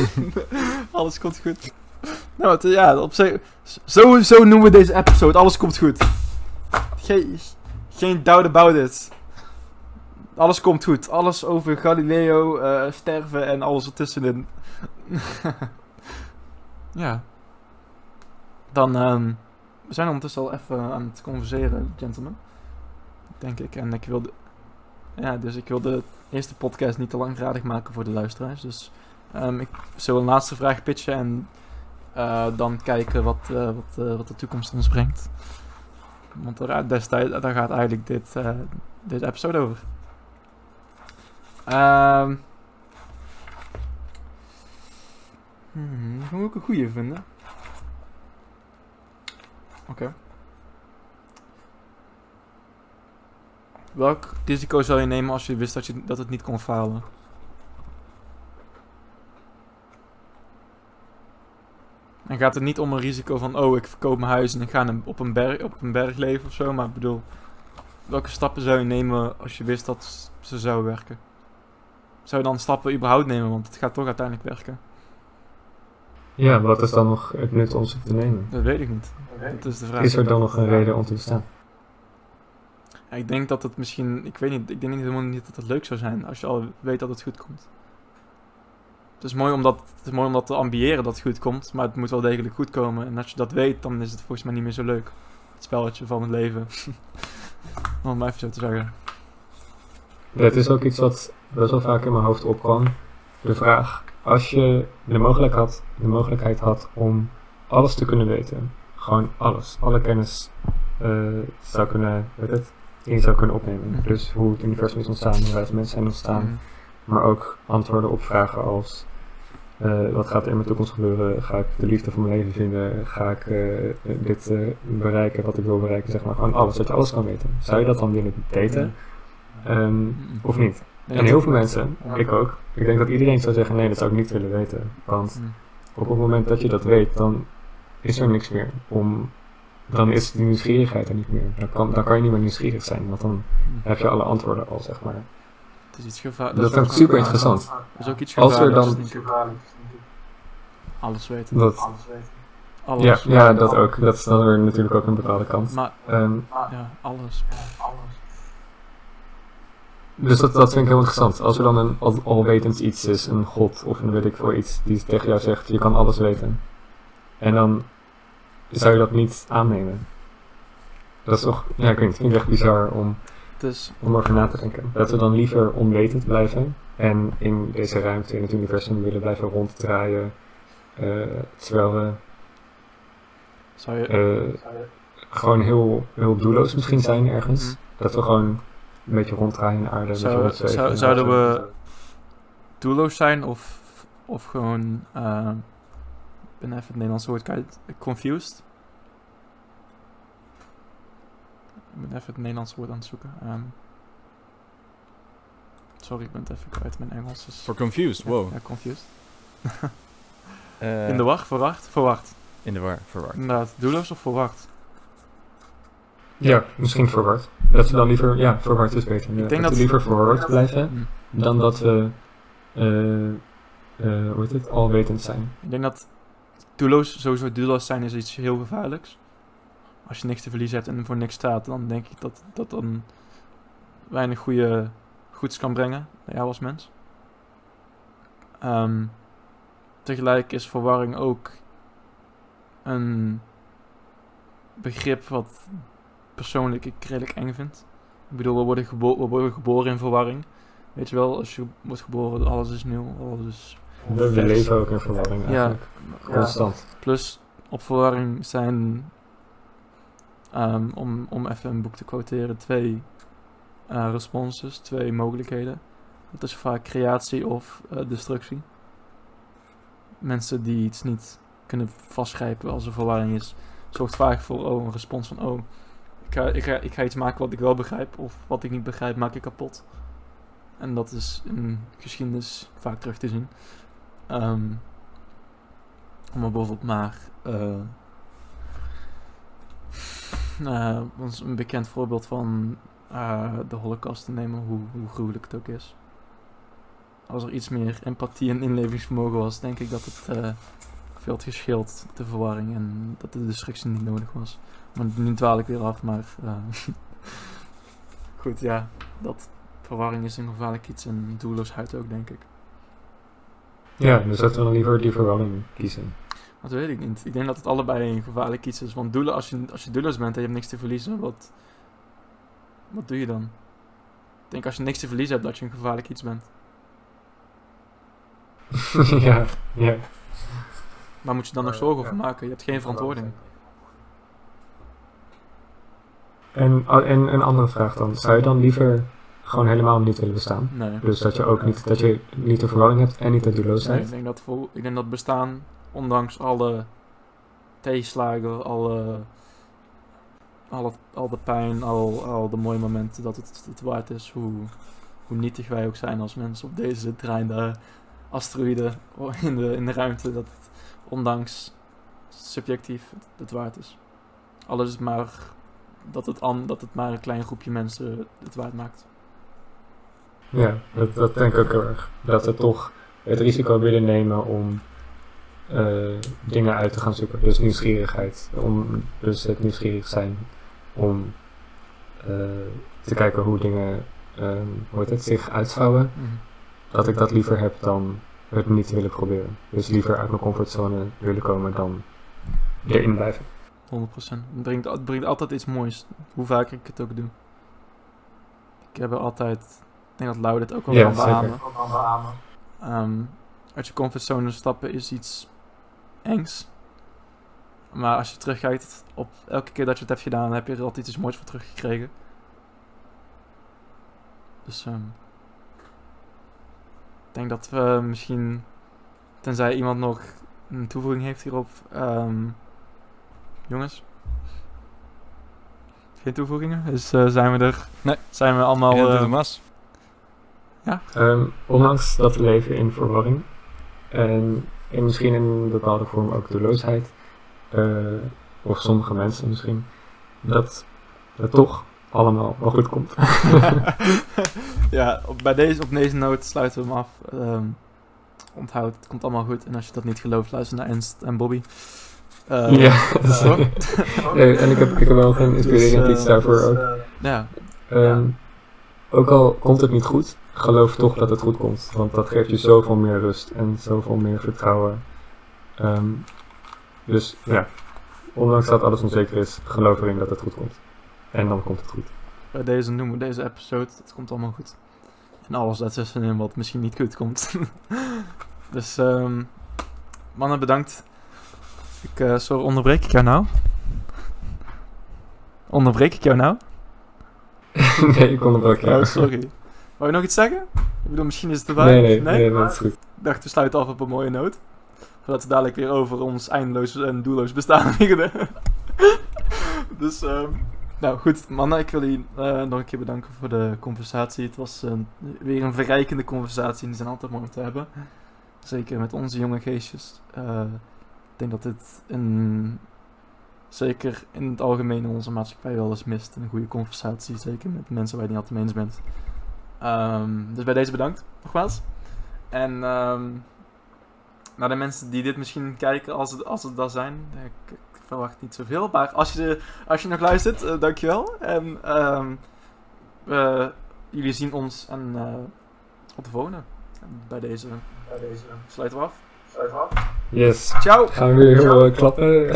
Alles komt goed. Nou, het, ja, op zich. Zo, zo noemen we deze episode. Alles komt goed. Geen, geen doubt about it. Alles komt goed. Alles over Galileo, eh, sterven en alles ertussenin. ja. Dan, ehm, we zijn ondertussen al even aan het converseren, gentlemen. Denk ik. En ik wilde... Ja, dus ik wilde eerste podcast niet te langdradig maken voor de luisteraars. Dus ehm, ik zal een laatste vraag pitchen en eh, dan kijken wat, eh, wat, wat de toekomst ons brengt. Want daar, destijds, daar gaat eigenlijk dit, deze episode over. Ehm hmm, moet ik een goede vinden? Oké. Welk risico zou je nemen als je wist dat, je, dat het niet kon falen? En gaat het niet om een risico van, oh, ik verkoop mijn huis en ik ga op een, berg, op een berg leven of zo, maar ik bedoel, welke stappen zou je nemen als je wist dat ze zouden werken? Zou je dan stappen überhaupt nemen, want het gaat toch uiteindelijk werken? Ja, wat is dan nog het nut om ze te nemen? Dat weet ik niet. Dat is de vraag. Is er dan nog een reden om te bestaan? Ja, ik denk dat het misschien, ik weet niet, ik denk niet helemaal niet dat het leuk zou zijn als je al weet dat het goed komt. Het is mooi om dat, het is mooi om dat te ambiëren dat het goed komt, maar het moet wel degelijk goed komen. En als je dat weet, dan is het volgens mij niet meer zo leuk. Het spelletje van het leven. om het maar even zo te zeggen. Het is ook iets wat best wel vaak in mijn hoofd opkwam. De vraag, als je de mogelijkheid had, de mogelijkheid had om alles te kunnen weten, gewoon alles, alle kennis eh, zou kunnen, weet het, in zou kunnen opnemen. Mhm. Dus hoe het universum is ontstaan, hoe wij als mensen zijn ontstaan, Mm. maar ook antwoorden op vragen als eh, wat gaat er in mijn toekomst gebeuren? Ga ik de liefde van mijn leven vinden? Ga ik eh, dit bereiken wat ik wil bereiken? Zeg maar gewoon alles, dat je alles kan weten. Zou je dat dan willen weten? Ehm, of niet? En heel veel mensen, ik ook, ik denk dat iedereen zou zeggen nee, dat zou ik niet willen weten. Want Mm. op het moment dat je dat weet, dan is er niks meer om. Dan is die nieuwsgierigheid er niet meer. Dan kan, dan kan je niet meer nieuwsgierig zijn, want dan Mm. heb je alle antwoorden al, zeg maar. Het is iets gevaarlijks. Dat vind ik super interessant. Dat is ook iets Als er dan- denk ik. Alles weten. Dat, Alles. ja, ja, dat ook. Dat is dan weer natuurlijk ook een bepaalde kant. Maar, Ehm, ja, alles. Dus dat, dat vind ik heel interessant. Als er dan een al, alwetend iets is, een god of een weet ik veel iets, die tegen jou zegt, je kan alles weten. En dan zou je dat niet aannemen. Dat is toch, ja ik weet niet, vind ik echt bizar om, Het is, om over na te denken. Dat we dan liever onwetend blijven en in deze ruimte, in het universum willen blijven ronddraaien. eh, terwijl we zou je... eh, gewoon heel, heel doelloos misschien zijn ergens. Mhm. Dat we gewoon een beetje ronddraaien in de aarde. Zou- zou- zouden we- doelloos zijn of, of gewoon... eh, ik ben even het Nederlandse woord kwijt. Confused. Ik ben even het Nederlandse woord aan het zoeken. Ehm, sorry, ik ben het even kwijt. Mijn Engels is... For confused, Ja, wow. Ja, confused. Eh, In de wacht, verwacht, verwacht. In de war, verward. Inderdaad, doelloos of verwacht? Ja, misschien verward. Dat we dan liever, ja, verward is beter. Ja, denk dat, we liever verward blijven dan dat we, eh eh hoe heet het, alwetend zijn. Ik denk dat doelloos, sowieso doelloos zijn is iets heel gevaarlijks. Als je niks te verliezen hebt en voor niks staat, dan denk ik dat dat dan weinig goede, goeds kan brengen bij jou als mens. Ehm, tegelijk is verwarring ook een begrip wat persoonlijk ik redelijk eng vind. Ik bedoel, we worden, gebo- we worden geboren in verwarring. Weet je wel, als je wordt geboren, alles is nieuw, alles is We, leven ook in verwarring Ja, eigenlijk. Constant. Plus op verwarring zijn, ehm, om, om even een boek te quoteren, twee eh, responses, twee mogelijkheden. Dat is vaak creatie of eh, destructie. Mensen die iets niet kunnen vastgrijpen als er verwarring is, zorgt vaak voor oh, een respons van oh, ik ga, ik, ga, iets maken wat ik wel begrijp of wat ik niet begrijp maak ik kapot. En dat is in geschiedenis vaak terug te zien. Ehm, om er bijvoorbeeld maar ons een bekend voorbeeld van eh, de holocaust te nemen, hoe, hoe gruwelijk het ook is. Als er iets meer empathie en inlevingsvermogen was, denk ik dat het eh, veel had gescheeld, de verwarring, en dat de destructie niet nodig was. Nu dwaal ik weer af, maar eh, goed, ja, dat verwarring is een gevaarlijk iets en doelloosheid ook, denk ik. Ja, dus dat we dan liever die verwarring kiezen. Dat weet ik niet. Ik denk dat het allebei een gevaarlijk iets is. Want doelen, als je, als je doelloos bent en je hebt niks te verliezen, wat, wat doe je dan? Ik denk als je niks te verliezen hebt, dat je een gevaarlijk iets bent. ja, ja. Waar moet je dan nog zorgen over maken? Je hebt geen verantwoording. En, oh, en een andere vraag dan. Zou je dan liever gewoon helemaal niet willen bestaan? Nee. Dus dat je ook niet, dat je niet de verwarring hebt en niet de Nee, doelloosheid? ik, denk dat ik denk dat bestaan, ondanks alle tegenslagen, alle, alle, al de pijn, al, al de mooie momenten, dat het het waard is. Hoe, hoe nietig wij ook zijn als mensen op deze draaiende asteroïde in de, in de ruimte. Dat het ondanks subjectief het, het waard is. Alles is maar dat het, an, dat het maar een klein groepje mensen het waard maakt. Ja, dat, dat denk ik ook heel erg. Dat we toch het risico willen nemen om eh, dingen uit te gaan zoeken. Dus nieuwsgierigheid. Om, dus het nieuwsgierig zijn om eh, te kijken hoe dingen ehm, hoe het, zich uitvouwen, Mhm. dat ik dat liever heb dan het niet willen proberen. Dus liever uit mijn comfortzone willen komen dan erin blijven. 100%. Het brengt, het brengt altijd iets moois, hoe vaak ik het ook doe. Ik heb er altijd, ik denk dat Lau dit ook wel kan zeker. beamen. Ehm, uit je comfortzone stappen is iets engs. Maar als je terugkijkt op elke keer dat je het hebt gedaan, heb je er altijd iets moois voor teruggekregen. Dus ehm, ik denk dat we misschien, tenzij iemand nog een toevoeging heeft hierop, ehm, jongens. Geen toevoegingen? Dus eh, zijn we er? Nee. Zijn we allemaal... Dat eh, het was. Ehm, ondanks dat leven in verwarring en, en misschien in een bepaalde vorm ook doelloosheid, eh, of sommige mensen misschien, dat het toch allemaal wel goed komt. ja, op, bij deze, op deze noot sluiten we hem af. Ehm, onthoud, het komt allemaal goed. En als je dat niet gelooft, luister naar Ernst en Bobby. Eh, ja. Nee, en ik heb, ik heb wel een inspirerend Dus, iets eh, daarvoor ook. ja, Ehm, Ook al komt het niet goed, geloof toch dat het goed komt. Want dat geeft je zoveel meer rust en zoveel meer vertrouwen. Ehm, dus ja, ondanks dat alles onzeker is, geloof erin dat het goed komt. En dan komt het goed. bij deze noemen we deze episode. Het komt allemaal goed. En alles daartussenin wat misschien niet goed komt. dus ehm, mannen, bedankt. Ik, eh, sorry, onderbreek ik jou nou? Onderbreek ik jou nou? nee, ik ook. Ja. Oh, sorry. Wou je nog iets zeggen? Ik bedoel, misschien is het erbij. Nee, nee, nee, dat is goed. Ik dacht, we sluiten af op een mooie noot. Voordat we dadelijk weer over ons eindeloos en doelloos bestaan beginnen. dus, ehm, nou goed, mannen, ik wil jullie eh, nog een keer bedanken voor de conversatie. Het was weer een verrijkende conversatie en die zijn altijd mooi om te hebben. Zeker met onze jonge geestjes. Eh, ik denk dat dit een, zeker in het algemeen in onze maatschappij wel eens mist. Een goede conversatie, zeker met mensen waar je niet altijd mee eens bent. Ehm, dus bij deze bedankt, nogmaals. En ehm naar de mensen die dit misschien kijken, als het, als het dat zijn, ik, ik verwacht niet zoveel. Maar als je, als je nog luistert, eh, dankjewel. En ehm jullie zien ons en eh op de volgende. En bij deze, bij deze sluiten we af. Af. Yes. Ciao! Gaan we weer heel klappen.